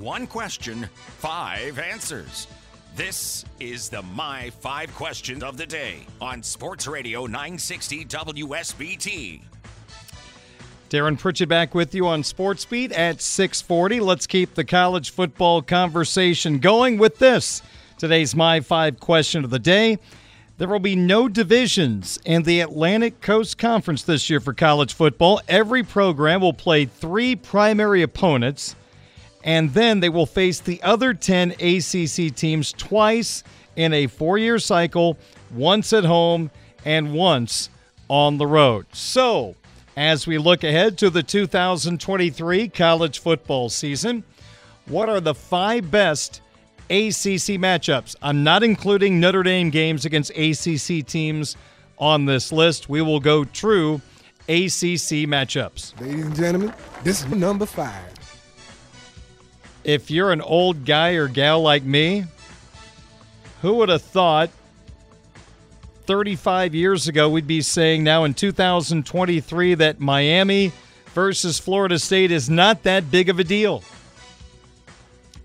One question, five answers. This is the My Five Questions of the Day on Sports Radio 960 WSBT. Darren Pritchett back with you on Sports Beat at 640. Let's keep the college football conversation going with this. Today's My Five Question of the Day. There will be no divisions in the Atlantic Coast Conference this year for college football. Every program will play three primary opponents and then they will face the other 10 ACC teams twice in a four year cycle, once at home and once on the road. So, as we look ahead to the 2023 college football season, what are the five best ACC matchups? I'm not including Notre Dame games against ACC teams on this list. We will go true ACC matchups. Ladies and gentlemen, this is number five if you're an old guy or gal like me, who would have thought 35 years ago we'd be saying now in 2023 that Miami versus Florida State is not that big of a deal?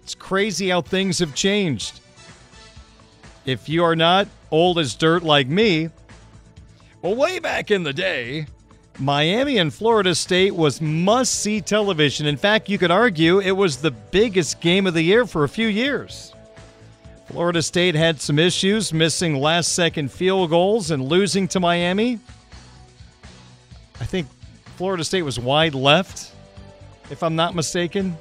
It's crazy how things have changed. If you are not old as dirt like me, well, way back in the day, Miami and Florida State was must see television. In fact, you could argue it was the biggest game of the year for a few years. Florida State had some issues, missing last second field goals and losing to Miami. I think Florida State was wide left, if I'm not mistaken.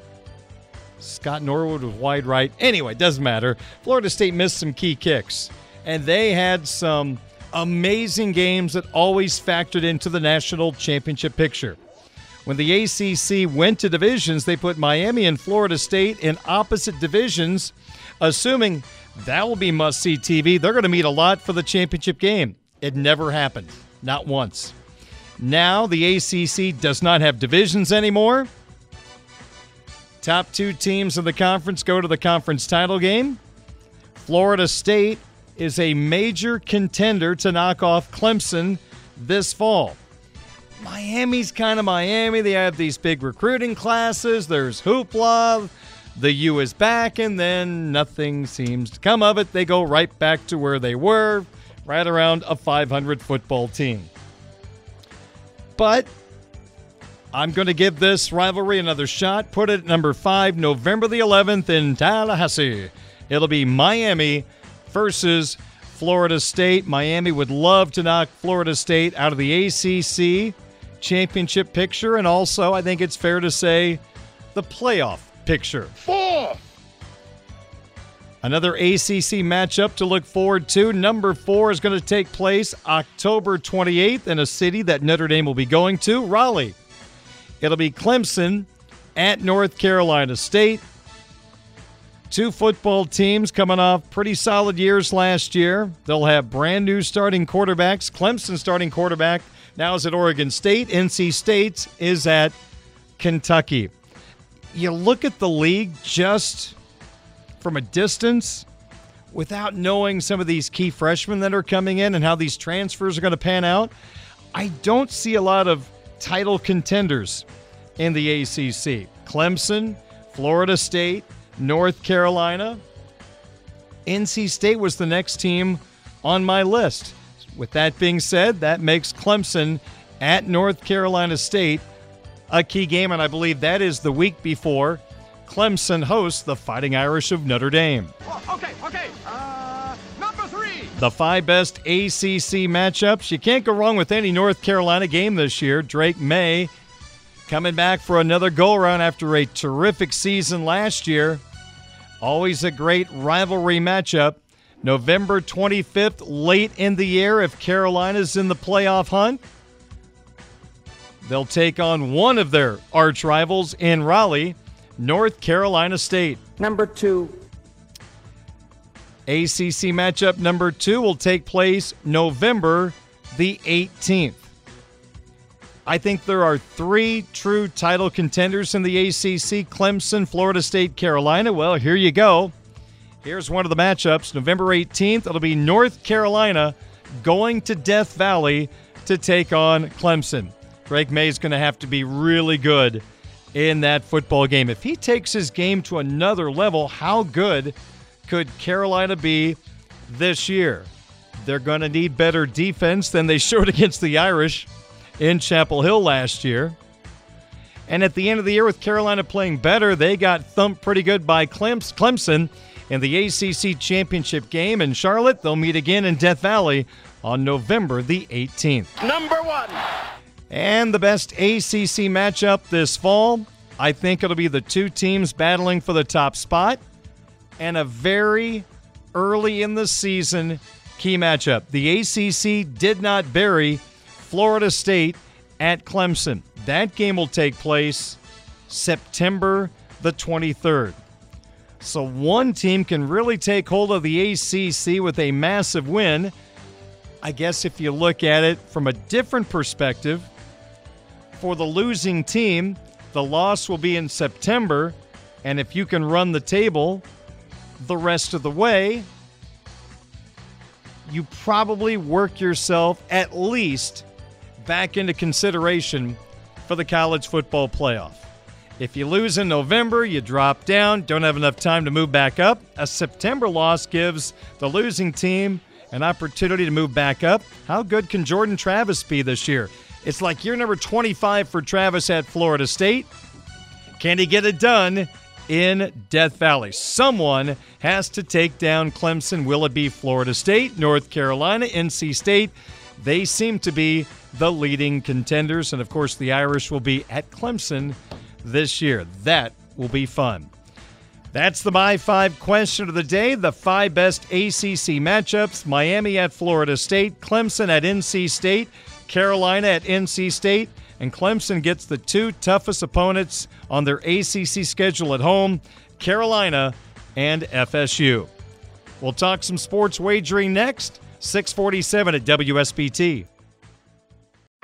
Scott Norwood was wide right. Anyway, doesn't matter. Florida State missed some key kicks, and they had some amazing games that always factored into the national championship picture. When the ACC went to divisions, they put Miami and Florida State in opposite divisions, assuming that will be must see TV. They're going to meet a lot for the championship game. It never happened, not once. Now the ACC does not have divisions anymore. Top two teams in the conference go to the conference title game. Florida State is a major contender to knock off Clemson this fall. Miami's kind of Miami. They have these big recruiting classes. There's hoopla. The U is back, and then nothing seems to come of it. They go right back to where they were, right around a 500 football team. But I'm going to give this rivalry another shot. Put it at number five, November the 11th in Tallahassee. It'll be Miami versus Florida State. Miami would love to knock Florida State out of the ACC championship picture, and also, I think it's fair to say, the playoff picture. Four. Another ACC matchup to look forward to. Number four is going to take place October 28th in a city that Notre Dame will be going to, Raleigh. It'll be Clemson at North Carolina State. Two football teams coming off pretty solid years last year. They'll have brand new starting quarterbacks. Clemson starting quarterback now is at Oregon State. NC State is at Kentucky. You look at the league just from a distance without knowing some of these key freshmen that are coming in and how these transfers are going to pan out. I don't see a lot of title contenders in the ACC. Clemson, Florida State, North Carolina. NC State was the next team on my list. With that being said, that makes Clemson at North Carolina State a key game, and I believe that is the week before Clemson hosts the Fighting Irish of Notre Dame. Oh, okay, okay. Uh, number three. The five best ACC matchups. You can't go wrong with any North Carolina game this year. Drake Maye coming back for another go around after a terrific season last year. Always a great rivalry matchup. November 25th, late in the year, if Carolina's in the playoff hunt. They'll take on one of their arch rivals in Raleigh, North Carolina State. Number two. ACC matchup number two will take place November the 18th. I think there are three true title contenders in the ACC Clemson, Florida State, Carolina. Well, here you go. Here's one of the matchups November 18th. It'll be North Carolina going to Death Valley to take on Clemson. Drake Maye is going to have to be really good in that football game. If he takes his game to another level, how good could Carolina be this year? They're going to need better defense than they showed against the Irish in Chapel Hill last year. And at the end of the year, with Carolina playing better, they got thumped pretty good by Clemson in the ACC championship game in Charlotte. They'll meet again in Death Valley on November the 18th. Number one. And the best ACC matchup this fall, I think it'll be the two teams battling for the top spot and a very early in the season key matchup. The ACC did not bury Florida State at Clemson. That game will take place September the 23rd. So one team can really take hold of the ACC with a massive win. I guess if you look at it from a different perspective, for the losing team, the loss will be in September. And if you can run the table the rest of the way, you probably work yourself at least back into consideration for the college football playoff. If you lose in November, you drop down, don't have enough time to move back up. A September loss gives the losing team an opportunity to move back up. How good can Jordan Travis be this year? It's like year number 25 for Travis at Florida State. Can he get it done in Death Valley? Someone has to take down Clemson. Will it be Florida State, North Carolina, NC State? They seem to be the leading contenders. And of course, the Irish will be at Clemson this year. That will be fun. That's the My Five question of the day. The five best ACC matchups Miami at Florida State, Clemson at NC State, Carolina at NC State, and Clemson gets the two toughest opponents on their ACC schedule at home Carolina and FSU. We'll talk some sports wagering next, 647 at WSBT.